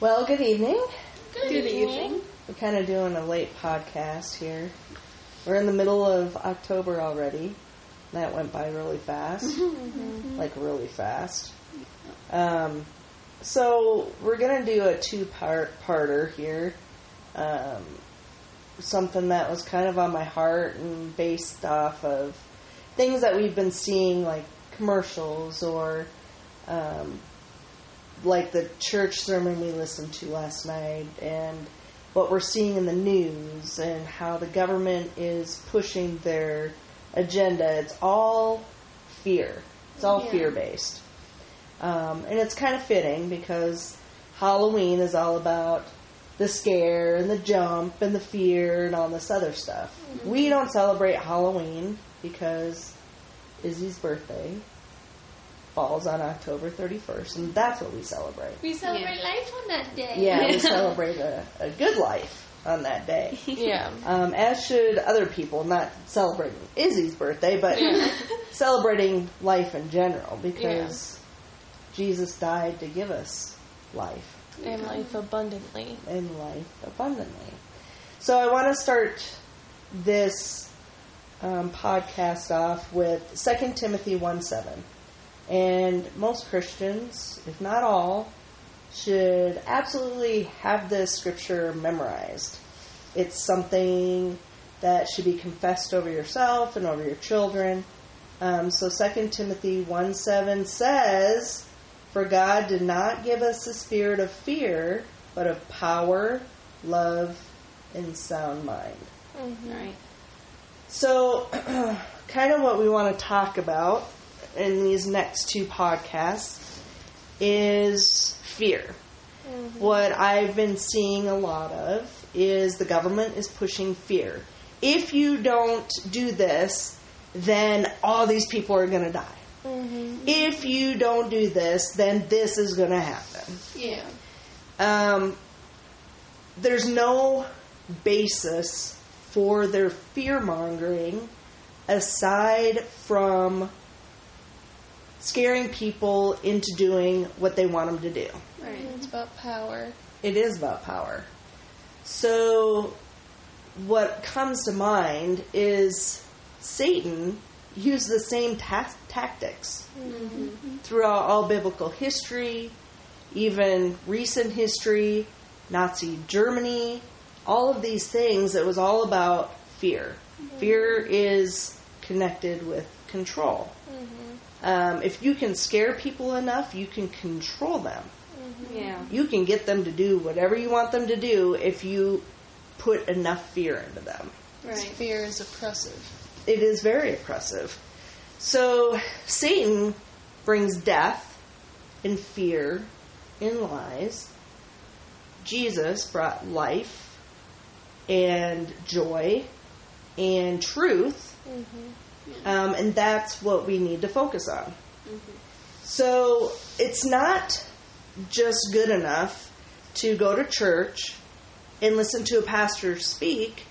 Well, good evening. Good, evening. We're kind of doing a late podcast here. We're in the middle of October already. That went by really fast. Like, really fast. Um, so, we're going to do a two part parter here. Um, something that was kind of on my heart and based off of things that we've been seeing, like commercials or um, like the church sermon we listened to last night and what we're seeing in the news and how the government is pushing their agenda. It's all fear. It's all Yeah. fear based. Um, and it's kind of fitting because Halloween is all about the scare and the jump and the fear and all this other stuff. We don't celebrate Halloween because Izzy's birthday falls on October 31st, and that's what we celebrate. We celebrate life on that day. Yeah, we celebrate a, a good life on that day. Yeah. Um, as should other people, not celebrating Izzy's birthday, but celebrating life in general because Jesus died to give us life And life abundantly. and life abundantly. So I want to start this um, podcast off with 2 Timothy 1 7. And most Christians, if not all, should absolutely have this scripture memorized. It's something that should be confessed over yourself and over your children. Um, so 2 Timothy 1 7 says, For God did not give us a spirit of fear, but of power, love, and sound mind. Mm-hmm. Right. So, kind of what we want to talk about in these next two podcasts is fear. Mm-hmm. What I've been seeing a lot of is the government is pushing fear. If you don't do this, then all these people are going to die. If you don't do this, then this is going to happen. Yeah. Um, there's no basis for their fear mongering aside from scaring people into doing what they want them to do. Right. It's about power. It is about power. So, what comes to mind is Satan used the same ta- tactics mm-hmm. throughout all biblical history, even recent history, Nazi Germany, all of these things. It was all about fear. Mm-hmm. Fear is connected with control. Mm-hmm. Um, if you can scare people enough, you can control them Yeah. you can get them to do whatever you want them to do if you put enough fear into them. Right. Fear is oppressive. It is very oppressive. So Satan brings death and fear and lies. Jesus brought life and joy and truth. Um, and that's what we need to focus on. So it's not just good enough to go to church and listen to a pastor speak.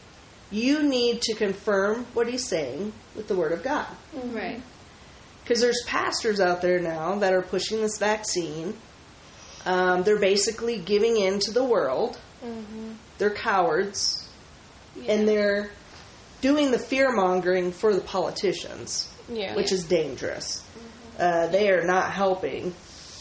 You need to confirm what he's saying with the Word of God. Right. Because there's pastors out there now that are pushing this vaccine. Um, they're basically giving in to the world. They're cowards. And they're doing the fear mongering for the politicians Yeah. which is dangerous. Uh, they are not helping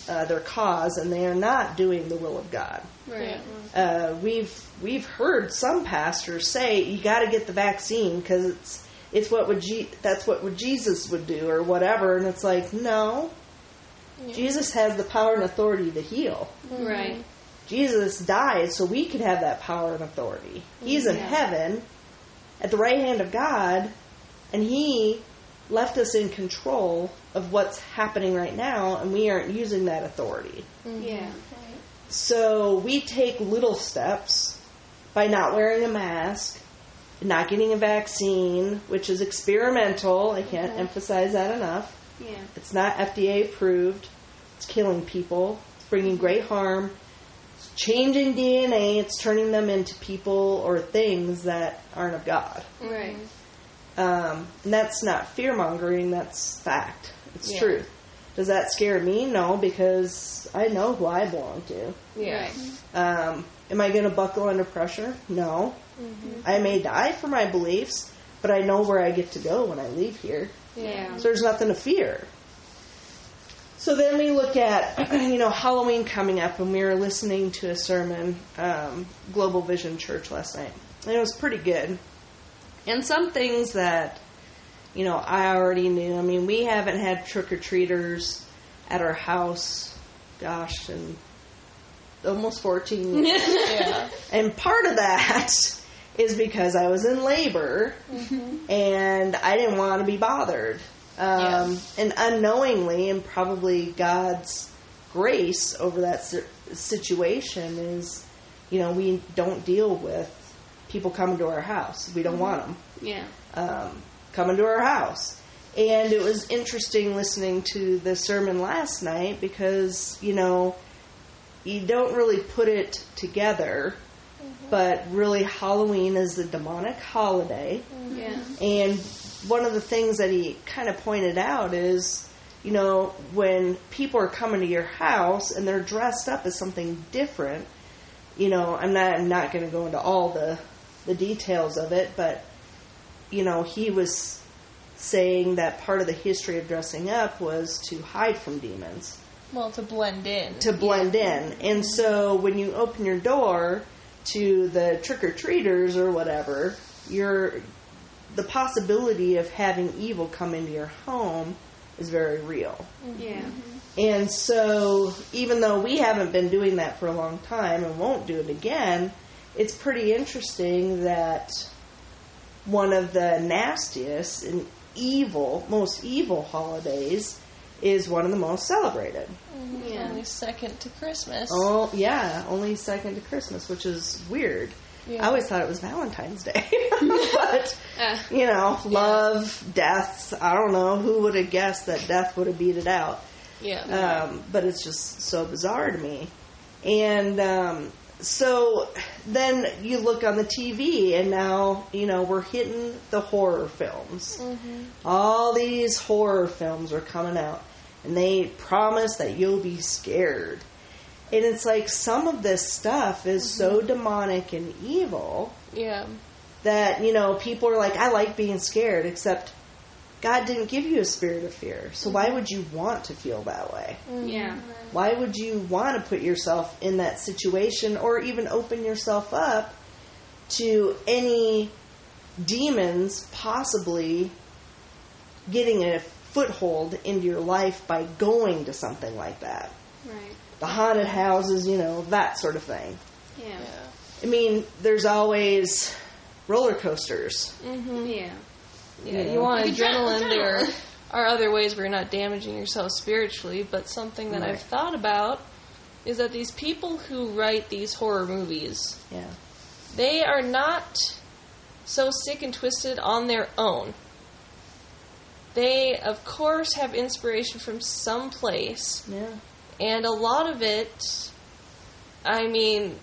uh, their cause, and they are not doing the will of God. Right. Uh, we've we've heard some pastors say you got to get the vaccine because it's it's what would Je- that's what would Jesus would do or whatever, and it's like no, Jesus has the power and authority to heal. Right. Jesus died so we could have that power and authority. He's in heaven at the right hand of God, and He left us in control of what's happening right now, and we aren't using that authority. Yeah. So we take little steps by not wearing a mask, not getting a vaccine, which is experimental. I can't emphasize that enough. Yeah. It's not FDA approved. It's killing people. It's bringing great harm. It's changing DNA, it's turning them into people or things that aren't of God. Right. Um, and that's not fear mongering, that's fact. It's Yeah. truth. Does that scare me? No, because I know who I belong to. Yeah. Um, am I going to buckle under pressure? No. I may die for my beliefs, but I know where I get to go when I leave here. Yeah. So there's nothing to fear. So then we look at, you know, Halloween coming up, and we were listening to a sermon, um, Global Vision Church last night, and it was pretty good. And some things that, you know, I already knew. I mean, we haven't had trick or treaters at our house, gosh, in almost 14 years. Yeah. And part of that is because I was in labor and I didn't want to be bothered. Um, And unknowingly, and probably God's grace over that situation is, you know, we don't deal with people coming to our house. We don't want them Yeah. um, coming to our house. And it was interesting listening to the sermon last night because, you know, you don't really put it together, mm-hmm. but really Halloween is a demonic holiday. Mm-hmm. Yeah. And one of the things that he kind of pointed out is, you know, when people are coming to your house and they're dressed up as something different, you know, I'm not I'm not going to go into all the the details of it, but you know, he was saying that part of the history of dressing up was to hide from demons Well, to blend in. to blend in. And so when you open your door to the trick or treaters or whatever, you're the possibility of having evil come into your home is very real. Mm-hmm. Yeah. Mm-hmm. And so even though we haven't been doing that for a long time and won't do it again, it's pretty interesting that one of the nastiest and evil, most evil holidays is one of the most celebrated. Yeah. Only second to Christmas. Oh, yeah, only second to Christmas, which is weird. Yeah. I always thought it was Valentine's Day. but, Uh, you know, love, death, I don't know. Who would have guessed that death would have beat it out? Yeah. Um, but it's just so bizarre to me. And um, so then you look on the TV, and now, you know, we're hitting the horror films. Mm-hmm. All these horror films are coming out, and they promise that you'll be scared. And it's like some of this stuff is mm-hmm. so demonic and evil yeah. that, you know, people are like, I like being scared, except God didn't give you a spirit of fear. So why would you want to feel that way? yeah. Why would you want to put yourself in that situation or even open yourself up to any demons possibly getting a foothold into your life by going to something like that? Right. The haunted houses, you know, that sort of thing. Yeah. Yeah. I mean, there's always roller coasters. Mm-hmm. Yeah. Yeah, Yeah. you want Like adrenaline. There are other ways where you're not damaging yourself spiritually, but something that Right. I've thought about is that these people who write these horror movies, Yeah. they are not so sick and twisted on their own. They, of course, have inspiration from some place, Yeah. and a lot of it, I mean,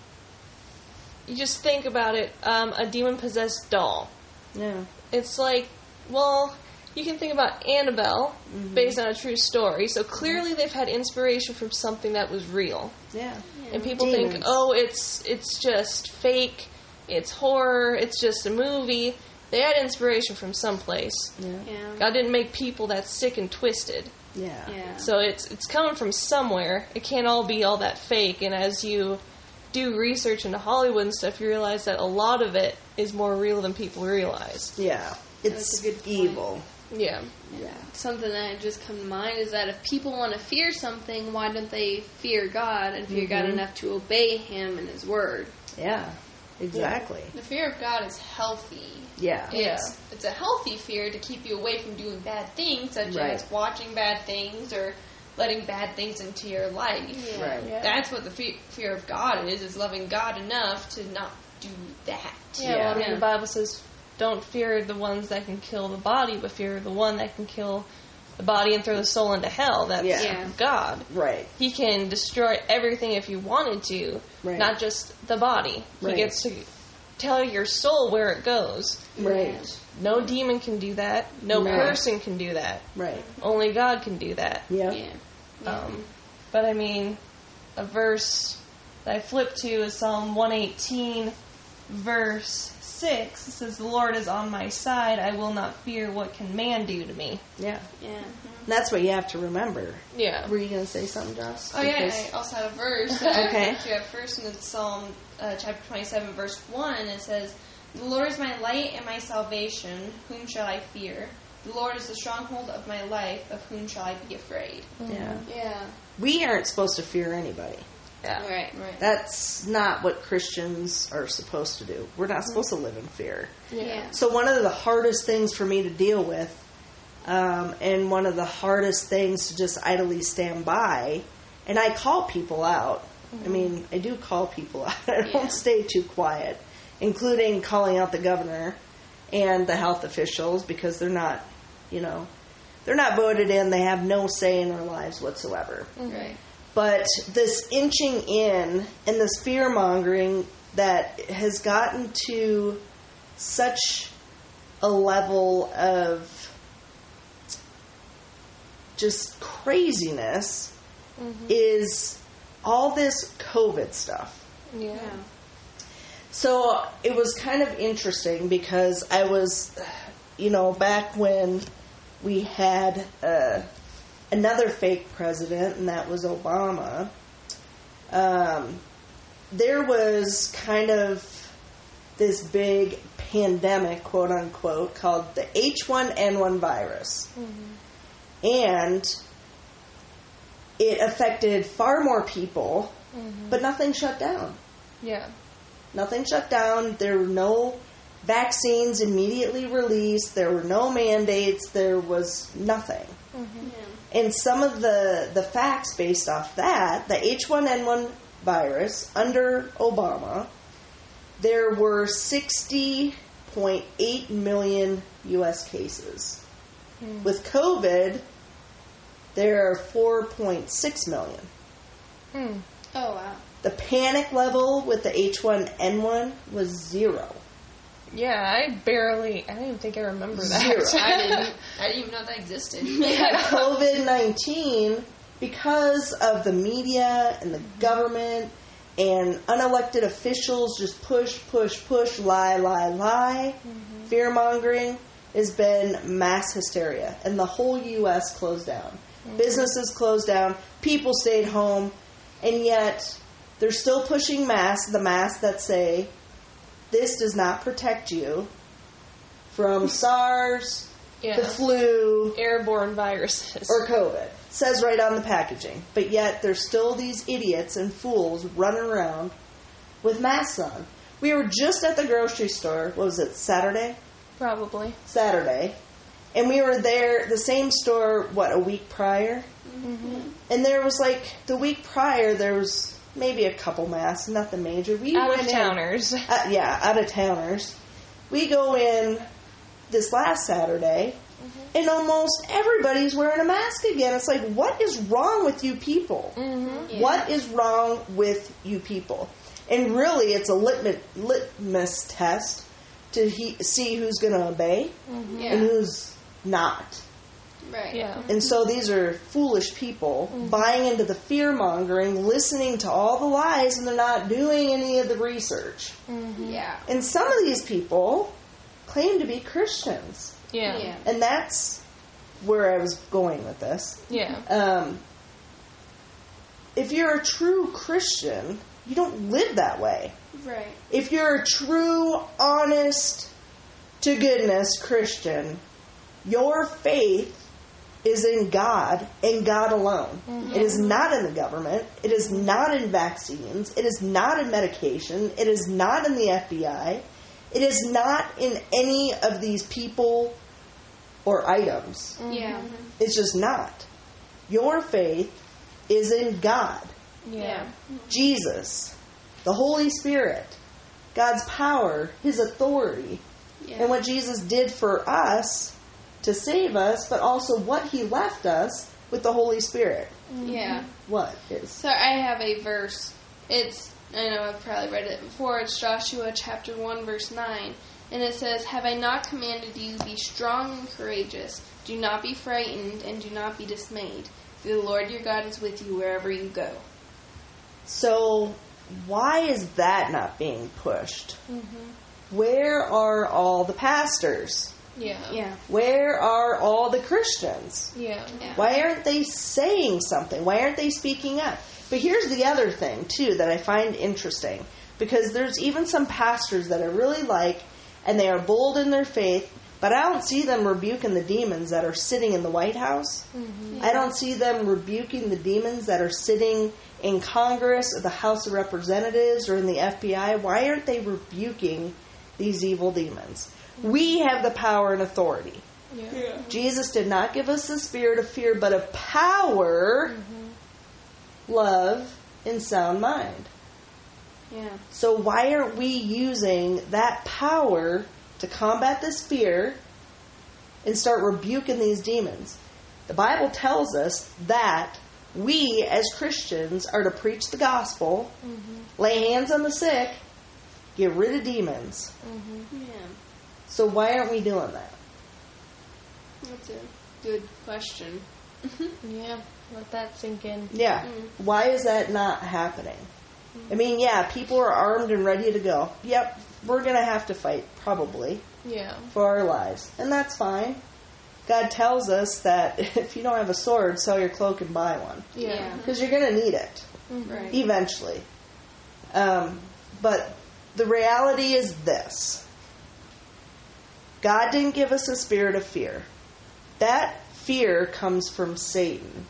you just think about it um, a demon possessed doll. Yeah. It's like, well, you can think about Annabelle mm-hmm. based on a true story. So clearly mm-hmm. they've had inspiration from something that was real. Yeah. And people think, "Oh, it's it's just fake. It's horror. It's just a movie." They had inspiration from someplace. Yeah. Yeah. God didn't make people that sick and twisted. Yeah. Yeah. So it's it's coming from somewhere. It can't all be all that fake. And as you do research into Hollywood and stuff, you realize that a lot of it is more real than people realize. Yeah. It's a good evil. Yeah. Yeah. Something that just come to mind is that if people want to fear something, why don't they fear God and fear God Mhm. enough to obey Him and His Word? Yeah. Exactly. The fear of God is healthy. Yeah. Yeah. It's, it's a healthy fear to keep you away from doing bad things, such Right. as watching bad things or letting bad things into your life. Yeah. Right. Yeah. That's what the fe- fear of God is: is loving God enough to not do that. Yeah, well, I mean, the Bible says, "Don't fear the ones that can kill the body, but fear the one that can kill the body and throw the soul into hell. That's Yeah. Yeah. God. Right. He can destroy everything if he wanted to, Right. not just the body. Right. He gets to tell your soul where it goes. Right. No demon can do that. No Right. person can do that. Right. Only God can do that. Yeah. Yeah. Um, but I mean, a verse that I flipped to is Psalm 118, verse 6. Says, The Lord is on my side. I will not fear what can man do to me. Yeah. Yeah. That's what you have to remember. Yeah. Were you going to say something, Joss? Oh yeah, I also had a verse that Okay. I picked you at first in the Psalm uh, chapter twenty-seven, verse one. It says, "The Lord is my light and my salvation; whom shall I fear? The Lord is the stronghold of my life; of whom shall I be afraid?" Yeah. Yeah. We aren't supposed to fear anybody. Yeah. Right. Right. That's not what Christians are supposed to do. We're not supposed to live in fear. Yeah. So one of the hardest things for me to deal with, um, and one of the hardest things to just idly stand by, and I call people out. I mean, I do call people out. I don't Yeah. stay too quiet, including calling out the governor and the health officials because they're not, you know, they're not voted in. They have no say in our lives whatsoever. Right. But this inching in and this fear mongering that has gotten to such a level of just craziness is all this COVID stuff. Yeah. Yeah. So it was kind of interesting because I was, you know, back when we had uh, another fake president, and that was Obama. Um, there was kind of this big pandemic, quote unquote, called the H1N1 virus. Mm-hmm. And it affected far more people, mm-hmm. but nothing shut down. Yeah. Nothing shut down. There were no vaccines immediately released. There were no mandates. There was nothing. Mm-hmm. Yeah. And some of the, the facts based off that, the H1N1 virus under Obama, there were 60.8 million U.S. cases. With COVID, there are 4.6 million. Hmm. Oh wow. The panic level with the H1N1 was zero. Yeah, I barely, I don't even think I remember that. Zero. I didn't. I didn't even know that existed. COVID 19, because of the media and the government and unelected officials just push, push, push, lie, lie, lie, mm-hmm. fear mongering, has been mass hysteria. And the whole U.S. closed down. Mm-hmm. Businesses closed down, people stayed home, and yet they're still pushing masks, the masks that say, this does not protect you from SARS, Yeah. the flu, Airborne viruses. or COVID. Says right on the packaging. But yet there's still these idiots and fools running around with masks on. We were just at the grocery store, what was it, Saturday? Probably. Saturday. And we were there, the same store, what, a week prior? Mm-hmm. And there was like, the week prior, there was maybe a couple masks, nothing major. We Out went of in- towners. uh, yeah, out of towners. We go in this last Saturday, and almost everybody's wearing a mask again. It's like, what is wrong with you people? Mm-hmm. What is wrong with you people? And really, it's a litmus, litmus test to he, see who's going to obey Yeah. and who's not. Right. Yeah. And so these are foolish people buying into the fear mongering, listening to all the lies, and they're not doing any of the research. Yeah. And some of these people claim to be Christians. Yeah. Yeah. And that's where I was going with this. Yeah. Um, if you're a true Christian, you don't live that way. Right. If you're a true, honest to goodness Christian, your faith is in God and God alone. Mm-hmm. It is not in the government. It is not in vaccines. It is not in medication. It is not in the FBI. It is not in any of these people or items. Mm-hmm. Yeah. It's just not. Your faith is in God, Yeah. Jesus, the Holy Spirit, God's power, His authority. Yeah. And what Jesus did for us to save us, but also what he left us with the Holy Spirit. Mm-hmm. Yeah. What is? So I have a verse. It's I know I've probably read it before. It's Joshua chapter one verse nine, and it says, "Have I not commanded you be strong and courageous? Do not be frightened and do not be dismayed. For the Lord your God is with you wherever you go." So, why is that not being pushed? Mm-hmm. Where are all the pastors? Yeah. Yeah. Where are all the Christians? Yeah. Yeah. Why aren't they saying something? Why aren't they speaking up? But here's the other thing, too, that I find interesting. Because there's even some pastors that I really like, and they are bold in their faith, but I don't see them rebuking the demons that are sitting in the White House. Mm-hmm. I don't see them rebuking the demons that are sitting in Congress or the House of Representatives or in the FBI. Why aren't they rebuking these evil demons? We have the power and authority. Yeah. Jesus did not give us the spirit of fear, but of power, mm-hmm. love, and sound mind. Yeah. So, why aren't we using that power to combat this fear and start rebuking these demons? The Bible tells us that we, as Christians, are to preach the gospel, mm-hmm. lay hands on the sick, get rid of demons. Mm-hmm. Yeah. So, why aren't we doing that? That's a good question. Mm-hmm. Yeah, let that sink in. Yeah. Mm. Why is that not happening? Mm. I mean, yeah, people are armed and ready to go. Yep, we're going to have to fight, probably, Yeah. for our lives. And that's fine. God tells us that if you don't have a sword, sell your cloak and buy one. Yeah. Because you're going to need it mm-hmm. Right. eventually. Um, but the reality is this God didn't give us a spirit of fear. That fear comes from Satan.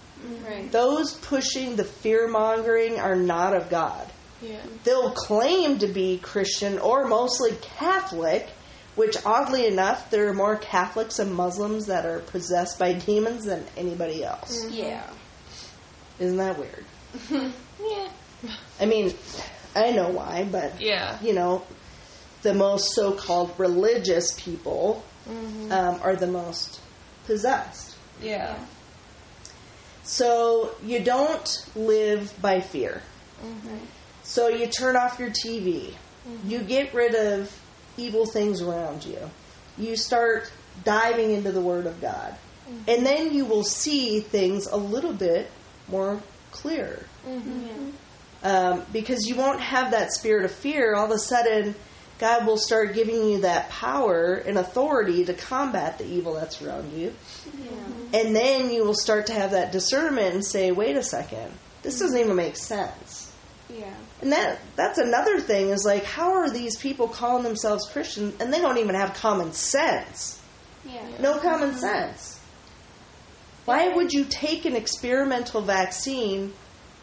Right. Those pushing the fear mongering are not of God. Yeah. They'll claim to be Christian or mostly Catholic, which oddly enough, there are more Catholics and Muslims that are possessed by demons than anybody else. Mm-hmm. Yeah. Isn't that weird? Yeah. I mean, I know why, but Yeah. you know, the most so-called religious people mm-hmm. um, are the most possessed. Yeah. So you don't live by fear. Mm-hmm. So you turn off your TV. Mm-hmm. You get rid of evil things around you. You start diving into the Word of God. And then you will see things a little bit more clear. Um, because you won't have that spirit of fear. All of a sudden, God will start giving you that power and authority to combat the evil that's around you. And then you will start to have that discernment and say, wait a second, this doesn't even make sense. Yeah. And that that's another thing is like, how are these people calling themselves Christian and they don't even have common sense? Yeah. No common sense. Why would you take an experimental vaccine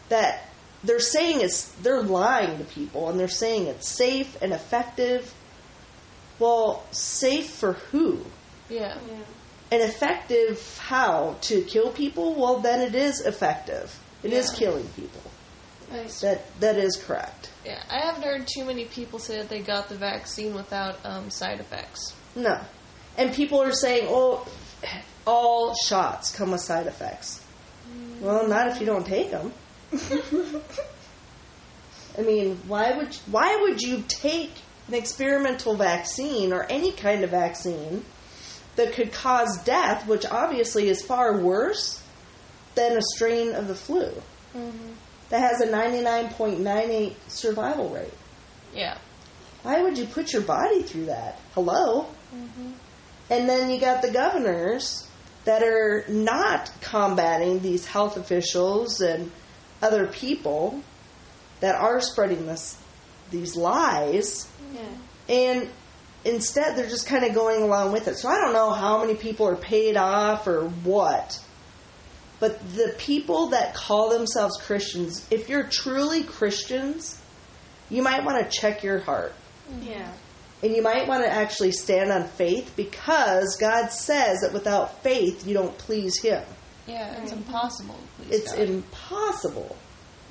that they're saying it's they're lying to people and they're saying it's safe and effective? Well, safe for who? Yeah. Yeah. And effective how? To kill people? Well, then it is effective. It is Yeah. killing people. Nice. That that is correct. Yeah. I haven't heard too many people say that they got the vaccine without um, side effects. No. And people are saying, "Oh, all shots come with side effects." Well, not if you don't take them. I mean, why would why would you take an experimental vaccine or any kind of vaccine that could cause death, which obviously is far worse than a strain of the flu mm-hmm. that has a 99.98 survival rate? Yeah. Why would you put your body through that? Hello? Mm-hmm. And then you got the governors that are not combating these health officials and other people that are spreading this these lies Yeah. and instead they're just kind of going along with it. So I don't know how many people are paid off or what. But the people that call themselves Christians, if you're truly Christians, you might want to check your heart. Yeah. And you might want to actually stand on faith because God says that without faith you don't please Him. Yeah. It's impossible. please It's God. impossible.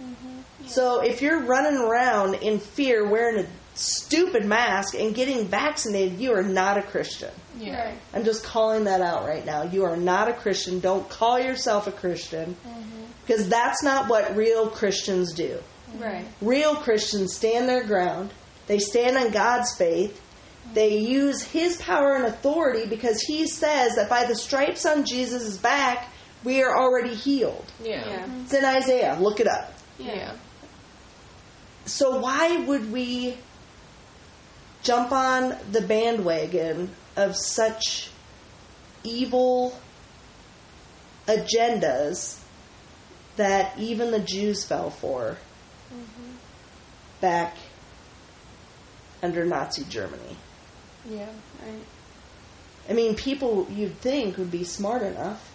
Mm-hmm. So if you're running around in fear wearing a stupid mask and getting vaccinated, you are not a Christian. Yeah. Right. I'm just calling that out right now. You are not a Christian. Don't call yourself a Christian mm-hmm. because that's not what real Christians do. Mm-hmm. Right. Real Christians stand their ground. They stand on God's faith. They use His power and authority because He says that by the stripes on Jesus' back, we are already healed. Yeah. Yeah. It's in Isaiah. Look it up. Yeah. So why would we jump on the bandwagon of such evil agendas that even the Jews fell for mm-hmm. back under Nazi Germany? Yeah. Right. I mean, people you'd think would be smart enough.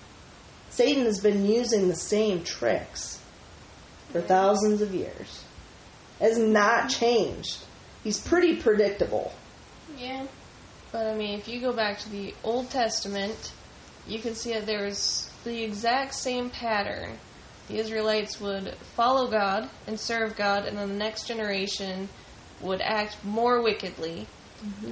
Satan has been using the same tricks for thousands of years. Has not changed. He's pretty predictable. Yeah. But I mean, if you go back to the Old Testament, you can see that there was the exact same pattern. The Israelites would follow God and serve God, and then the next generation would act more wickedly.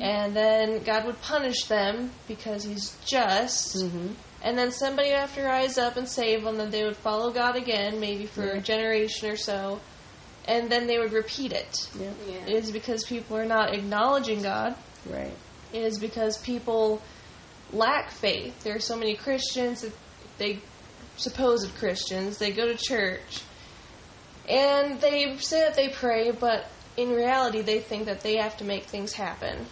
And then God would punish them because He's just. Mm-hmm. And then somebody would have to rise up and save them, then they would follow God again, maybe for Yeah. a generation or so. And then they would repeat it. Yeah. Yeah. is because people are not acknowledging God Right. is because people lack faith. There are so many Christians that they supposed Christians, they go to church and they say that they pray, but in reality they think that they have to make things happen.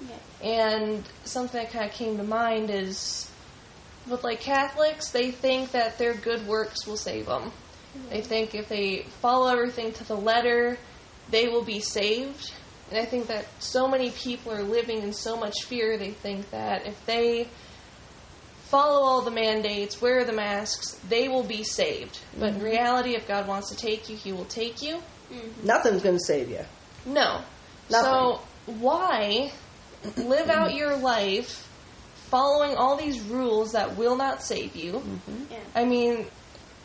Yeah. And something that kind of came to mind is with like Catholics, they think that their good works will save them. They think if they follow everything to the letter, they will be saved. And I think that so many people are living in so much fear, they think that if they follow all the mandates, wear the masks, they will be saved. But in mm-hmm. reality, if God wants to take you, He will take you. Mm-hmm. Nothing's going to save you. No. Nothing. So why live out your life following all these rules that will not save you? Mm-hmm. Yeah. I mean,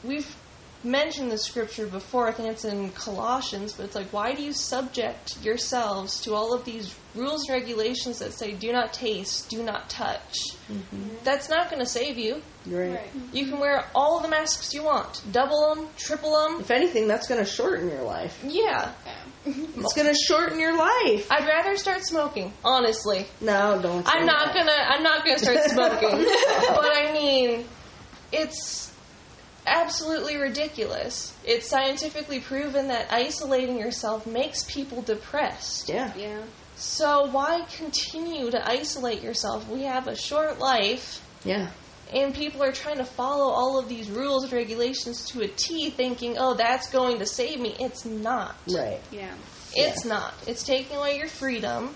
we've mentioned the scripture before. I think it's in Colossians, but it's like, why do you subject yourselves to all of these rules and regulations that say do not taste, do not touch? Mm-hmm. That's not going to save you. Right. Right. You can wear all the masks you want, double them, triple them. If anything, that's going to shorten your life. Yeah. Yeah. It's going to shorten your life. I'd rather start smoking, honestly. No, don't. say I'm not that. gonna. I'm not gonna start smoking. but I mean, it's absolutely ridiculous. It's scientifically proven that isolating yourself makes people depressed. Yeah. Yeah. So why continue to isolate yourself? We have a short life, Yeah. and people are trying to follow all of these rules and regulations to a T, thinking, "Oh, that's going to save me." It's not. Right. Yeah. It's not. It's taking away your freedom.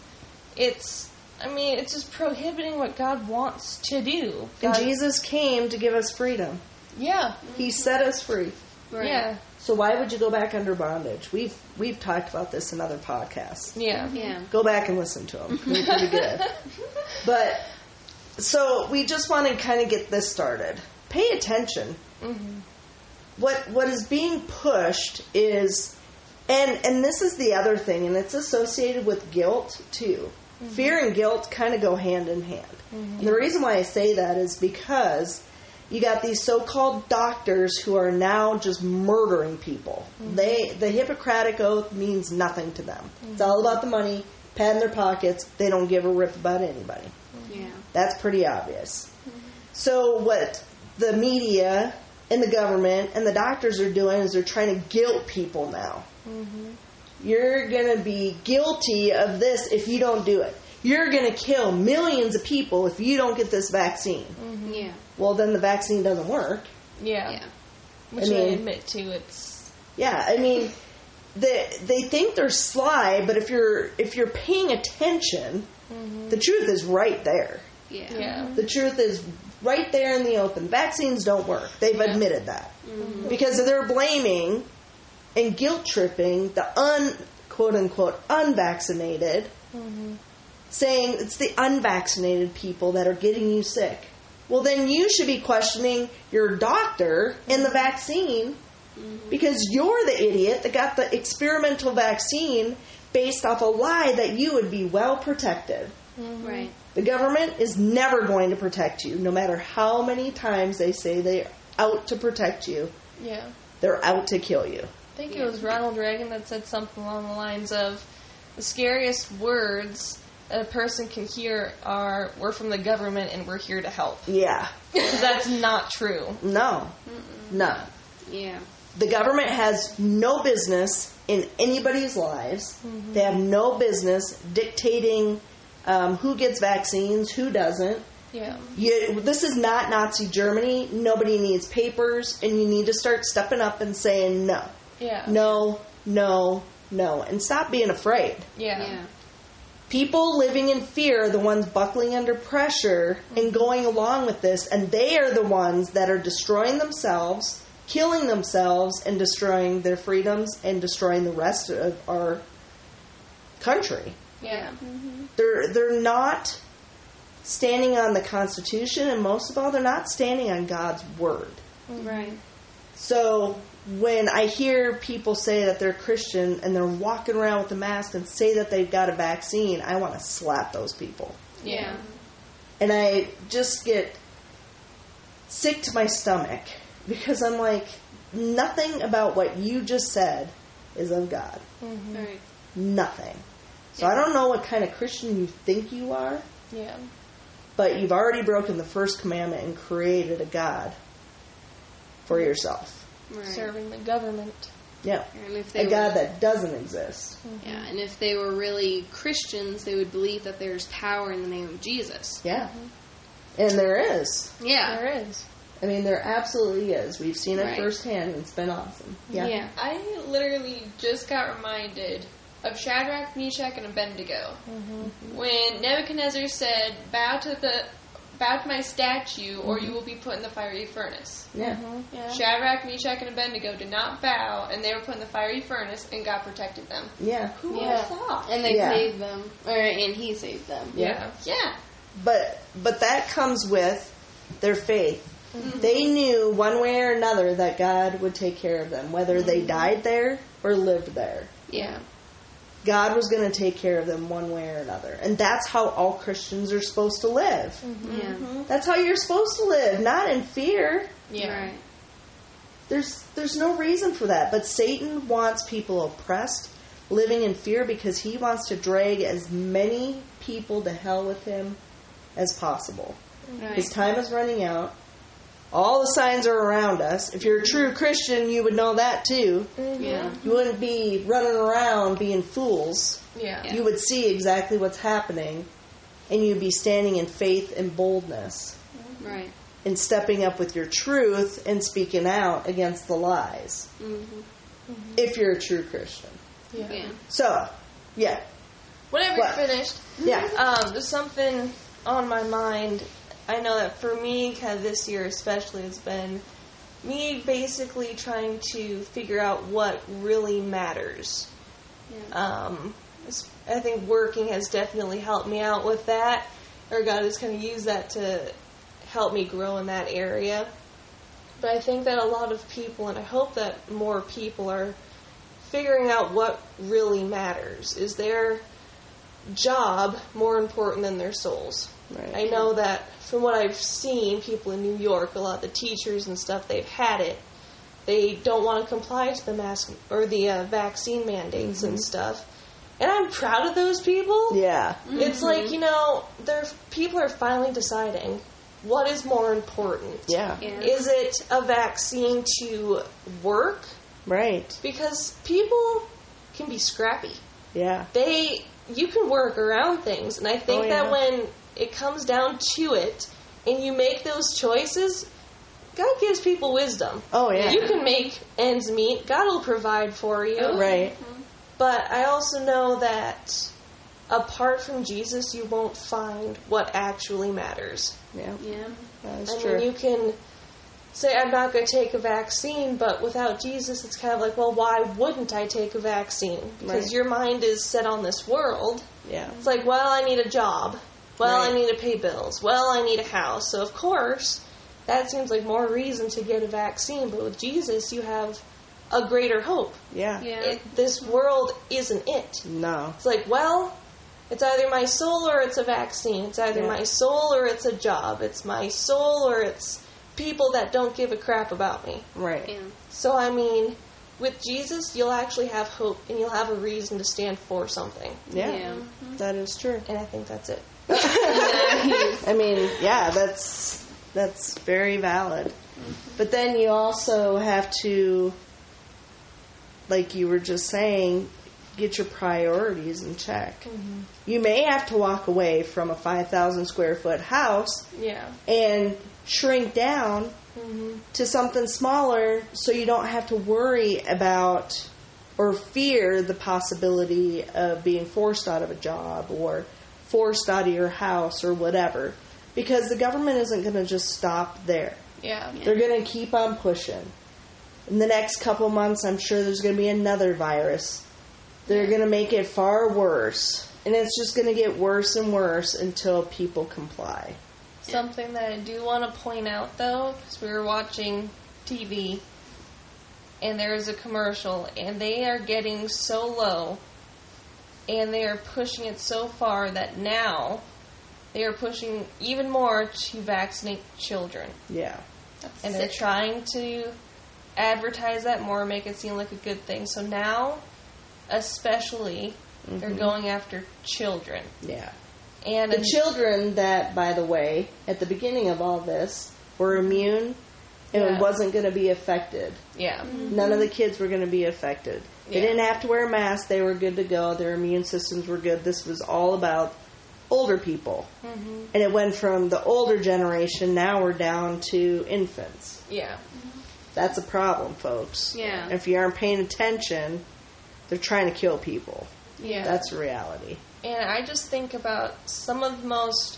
It's, I mean, it's just prohibiting what God wants to do. And Jesus came to give us freedom. Yeah. He set us free. Right. Yeah. So why would you go back under bondage? We've we've talked about this in other podcasts. Yeah. Mm-hmm. Yeah. Go back and listen to them. They're pretty good. But so we just want to kind of get this started. Pay attention. Mm-hmm. What what is being pushed is, and and this is the other thing, and it's associated with guilt too. Mm-hmm. Fear and guilt kind of go hand in hand. And the reason why I say that is because you got these so-called doctors who are now just murdering people. Mm-hmm. They the Hippocratic oath means nothing to them. It's mm-hmm. all about the money, pat in their pockets. They don't give a rip about anybody. Mm-hmm. Yeah. That's pretty obvious. So what the media and the government and the doctors are doing is they're trying to guilt people now. You're going to be guilty of this if you don't do it. You're going to kill millions of people if you don't get this vaccine. Yeah. Well, then the vaccine doesn't work. Yeah. Yeah. Which I I, mean- admit to, it's. Yeah, I mean, they they think they're sly, but if you're if you're paying attention, mm-hmm. the truth is right there. Yeah. Yeah. Mm-hmm. The truth is right there in the open. Vaccines don't work. They've admitted that. Mm-hmm. Because they're blaming and guilt tripping the un quote unquote unvaccinated, saying it's the unvaccinated people that are getting you sick. Well, then you should be questioning your doctor and the vaccine mm-hmm. because you're the idiot that got the experimental vaccine based off a lie that you would be well protected. Mm-hmm. Right. The government is never going to protect you, no matter how many times they say they're out to protect you. Yeah. They're out to kill you. I think it was Ronald Reagan that said something along the lines of the scariest words that a person can hear are we're from the government and we're here to help. Yeah. that's not true. No. No. Yeah. The government has no business in anybody's lives. They have no business dictating um, who gets vaccines, who doesn't. Yeah. You, this is not Nazi Germany. Nobody needs papers, and you need to start stepping up and saying no, Yeah. no, no, no, and stop being afraid. Yeah. Yeah. People living in fear are the ones buckling under pressure and going along with this, and they are the ones that are destroying themselves, killing themselves, and destroying their freedoms and destroying the rest of our country. Yeah. Mm-hmm. They're they're not standing on the Constitution, and most of all, they're not standing on God's word. Right. So when I hear people say that they're Christian and they're walking around with a mask and say that they've got a vaccine, I want to slap those people. Yeah. And I just get sick to my stomach because I'm like, nothing about what you just said is of God. Mm-hmm. Right. Nothing. So I don't know what kind of Christian you think you are, Yeah. but you've already broken the first commandment and created a God for yourself. Right. Serving the government. Yeah. And if they A were, God that doesn't exist. Mm-hmm. yeah, and if they were really Christians, they would believe that there's power in the name of Jesus. Yeah. Mm-hmm. And there is. Yeah. There is. I mean, there absolutely is. We've seen it Right. firsthand. and It's been awesome. Yeah. Yeah. I literally just got reminded of Shadrach, Meshach, and Abednego mm-hmm. when Nebuchadnezzar said, "Bow to the, bow to my statue, or mm-hmm. you will be put in the fiery furnace." Mm-hmm. Yeah. Yeah. Shadrach, Meshach, and Abednego did not bow, and they were put in the fiery furnace, and God protected them. Yeah. Who would Yeah. have thought? And they Yeah. saved them, or and he saved them. Yeah. Yeah. But but that comes with their faith. Mm-hmm. They knew one way or another that God would take care of them, whether they died there or lived there. Yeah. God was going to take care of them one way or another. And that's how all Christians are supposed to live. Mm-hmm. Yeah. Mm-hmm. That's how you're supposed to live, not in fear. Yeah. Right. There's there's no reason for that. But Satan wants people oppressed, living in fear because he wants to drag as many people to hell with him as possible. Right. His time is running out. All the signs are around us. If you're a true Christian, you would know that too. Yeah. You wouldn't be running around being fools. Yeah. Yeah. You would see exactly what's happening, and you'd be standing in faith and boldness Right. and stepping up with your truth and speaking out against the lies. Mm-hmm. If you're a true Christian. Yeah. Yeah. So, yeah. Whenever What? you're finished, Yeah. um, there's something on my mind. I know that for me, kind of this year especially, has been me basically trying to figure out what really matters. Yeah. Um, I think working has definitely helped me out with that, or God has kind of used that to help me grow in that area. But I think that a lot of people, and I hope that more people are figuring out what really matters. Is their job more important than their souls? Right. I know that from what I've seen, people in New York, a lot of the teachers and stuff, they've had it. They don't want to comply to the mask or the uh, vaccine mandates and stuff. And I'm proud of those people. Yeah. It's like you know, there people are finally deciding what is more important. Yeah. Yeah. Is it a vaccine to work? Right. Because people can be scrappy Yeah. they you can work around things and i think Oh, yeah. that when it comes down to it and you make those choices god gives people wisdom Oh, yeah. you can make ends meet god will provide for you oh, Right. but i also know that apart from jesus you won't find what actually matters Yeah. Yeah. That's I true. mean, you can say, I'm not going to take a vaccine, but without Jesus, it's kind of like, well, why wouldn't I take a vaccine? Because Right. your mind is set on this world. yeah. It's like, well, I need a job. Well, Right. I need to pay bills. Well, I need a house. So, of course, that seems like more reason to get a vaccine. But with Jesus, you have a greater hope. Yeah. Yeah. It, this world isn't it. No. It's like, well, it's either my soul or it's a vaccine. It's either Yeah. my soul or it's a job. It's my soul or it's people that don't give a crap about me. Right. Yeah. So, I mean, with Jesus, you'll actually have hope and you'll have a reason to stand for something. Yeah. Yeah. Mm-hmm. That is true. And I think that's it. I mean, yeah, that's that's very valid. But then you also have to like you were just saying, get your priorities in check. Mm-hmm. You may have to walk away from a 5,000 square foot house Yeah. and shrink down mm-hmm. to something smaller so you don't have to worry about or fear the possibility of being forced out of a job or forced out of your house or whatever because the government isn't going to just stop there. Yeah. They're going to keep on pushing. In the next couple months, I'm sure there's going to be another virus. They're going to make it far worse. And it's just going to get worse and worse until people comply. Something that I do want to point out, though, because we were watching TV and there is a commercial, and they are getting so low and they are pushing it so far that now they are pushing even more to vaccinate children. Yeah. And they're trying to advertise that more, make it seem like a good thing. So now, especially, they're mm-hmm. going after children. Yeah. And The children that, by the way, at the beginning of all this, were mm-hmm. immune and Yeah. wasn't going to be affected. yeah. None of the kids were going to be affected. They Yeah. didn't have to wear a mask. They were good to go. Their immune systems were good. This was all about older people. Mm-hmm. And it went from the older generation, now we're down to infants. Yeah. That's a problem, folks. Yeah. If you aren't paying attention, they're trying to kill people. Yeah. That's reality. And I just think about some of the most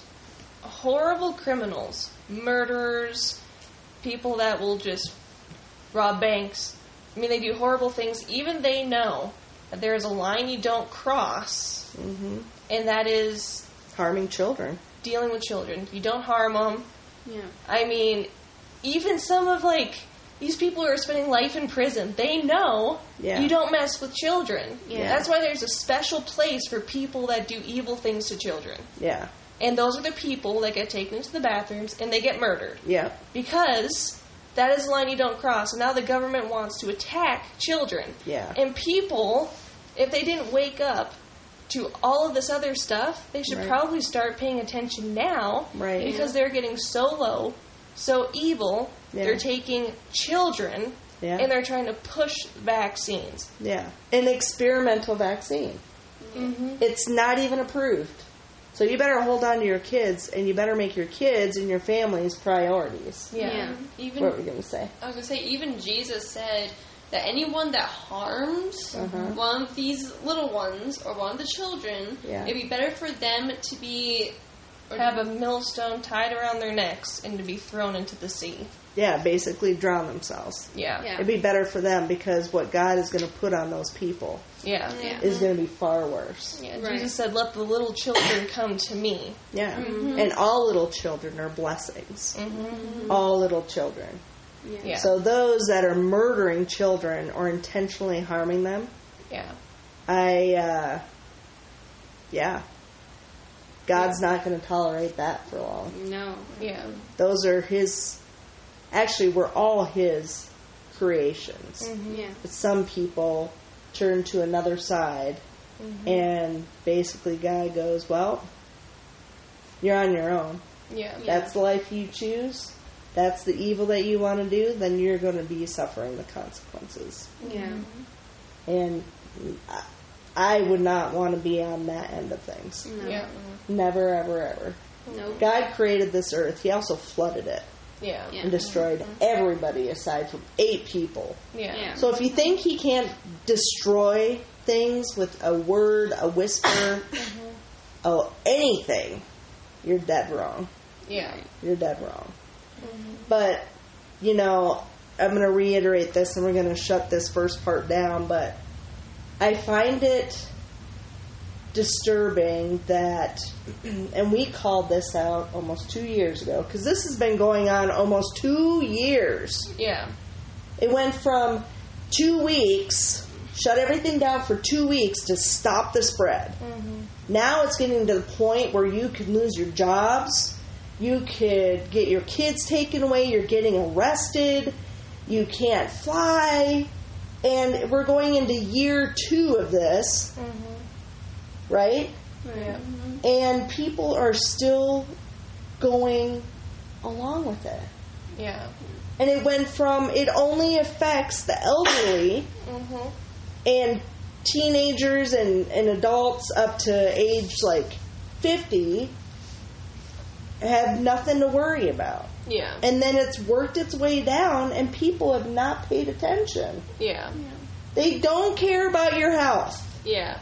horrible criminals, murderers, people that will just rob banks. I mean, they do horrible things. Even they know that there is a line you don't cross, hmm and that is Harming children. dealing with children. You don't harm them. Yeah. I mean, even some of like these people who are spending life in prison, they know Yeah. you don't mess with children. Yeah. That's why there's a special place for people that do evil things to children. Yeah. And those are the people that get taken into the bathrooms and they get murdered. Yeah. Because that is the line you don't cross. And now the government wants to attack children. Yeah. And people, if they didn't wake up to all of this other stuff, they should Right. probably start paying attention now. Right. Because they're getting so low, so evil, Yeah. they're taking children Yeah. and they're trying to push vaccines. Yeah. An experimental vaccine. Mm-hmm. It's not even approved. So you better hold on to your kids and you better make your kids and your families priorities. Yeah. Yeah. Even What were we going to say? I was gonna say, even Jesus said that anyone that harms Uh-huh. one of these little ones or one of the children, Yeah. it'd be better for them to be or Have a millstone tied around their necks and to be thrown into the sea. Yeah, basically drown themselves. Yeah. Yeah. It'd be better for them because what God is going to put on those people Yeah. Yeah. is going to be far worse. Yeah, Right. Jesus said, "Let the little children come to me." Yeah. Mm-hmm. And all little children are blessings. All little children. Yeah. Yeah. So those that are murdering children or intentionally harming them, Yeah, I, uh, yeah. God's not going to tolerate that for long. No. yeah, Those are His, actually, we're all His creations. Mm-hmm. Yeah. But some people turn to another side, mm-hmm. and basically, God goes, Well, you're on your own. yeah, That's the life you choose. That's the evil that you want to do, then you're going to be suffering the consequences. Yeah. Mm-hmm. And I- I would not want to be on that end of things. No. yeah, Never, ever, ever. Nope. God created this earth. He also flooded it yeah, Yeah. and destroyed everybody aside from eight people. yeah, Yeah. So if you think He can't destroy things with a word, a whisper, oh, anything, you're dead wrong. yeah, You're dead wrong. Mm-hmm. But, you know, I'm going to reiterate this and we're going to shut this first part down, but I find it disturbing that, and we called this out almost two years ago, because this has been going on almost two years. yeah, It went from two weeks, shut everything down for two weeks to stop the spread. Mm-hmm. Now it's getting to the point where you could lose your jobs, you could get your kids taken away, you're getting arrested, you can't fly, and we're going into year two of this, mm-hmm. Right? Yeah. And people are still going along with it. Yeah. And it went from it only affects the elderly Mm-hmm. and teenagers and, and adults up to age like 50 have nothing to worry about. Yeah. And then it's worked its way down and people have not paid attention. Yeah. They don't care about your health. Yeah.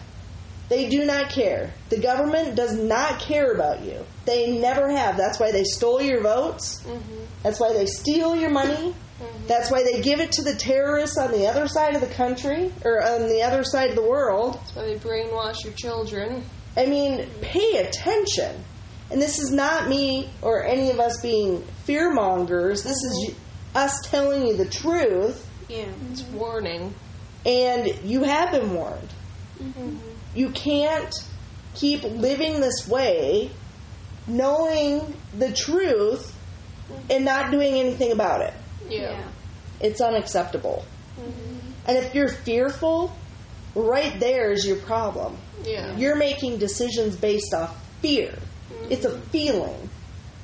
They do not care. The government does not care about you. They never have. That's why they stole your votes. Mm-hmm. That's why they steal your money. Mm-hmm. That's why they give it to the terrorists on the other side of the country or on the other side of the world. That's why they brainwash your children. I mean, pay attention. And this is not me or any of us being fear mongers. This is mm-hmm. us telling you the truth, Yeah. It's warning. and you have been warned. You can't keep living this way, knowing the truth, and not doing anything about it. Yeah. It's unacceptable. Mm-hmm. And if you're fearful, right there is your problem. Yeah. You're making decisions based off fear. Mm-hmm. It's a feeling.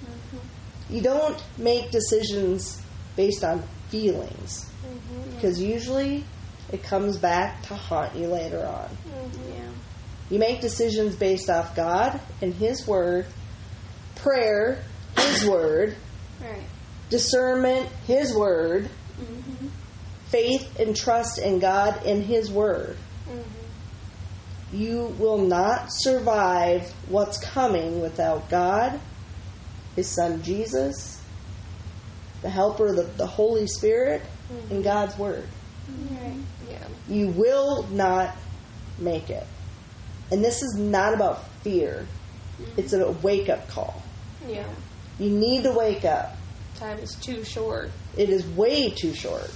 Mm-hmm. You don't make decisions based on feelings. Because usually it comes back to haunt you later on. Yeah. You make decisions based off God and His Word, prayer, His Word, Right. discernment, His Word, mm-hmm. faith and trust in God and His Word. Mm-hmm. You will not survive what's coming without God, His Son Jesus, the Helper, the, the Holy Spirit, and mm-hmm. God's Word. Right. Yeah. You will not make it. And this is not about fear, mm-hmm. it's a wake up call. Yeah. You need to wake up. Time is too short. It is way too short.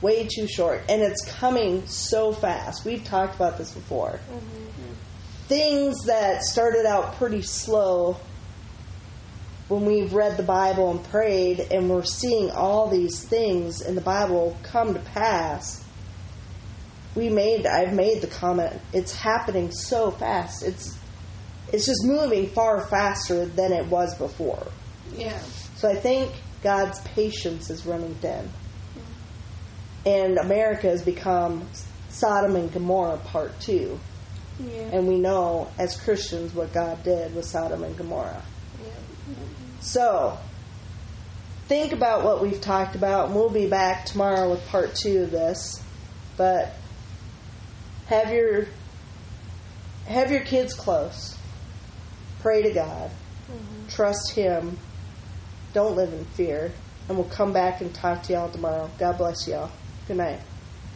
Way too short. And it's coming so fast. We've talked about this before. Mm-hmm. Things that started out pretty slow when we've read the Bible and prayed, and we're seeing all these things in the Bible come to pass. We made I've made the comment, it's happening so fast. It's it's just moving far faster than it was before. Yeah. So I think God's patience is running thin. Mm-hmm. And America has become Sodom and Gomorrah part two. Yeah. And we know as Christians what God did with Sodom and Gomorrah. Yeah. So think about what we've talked about, and we'll be back tomorrow with part two of this. But have your have your kids close. Pray to God. Mm-hmm. Trust Him. Don't live in fear. And we'll come back and talk to y'all tomorrow. God bless y'all. Good night.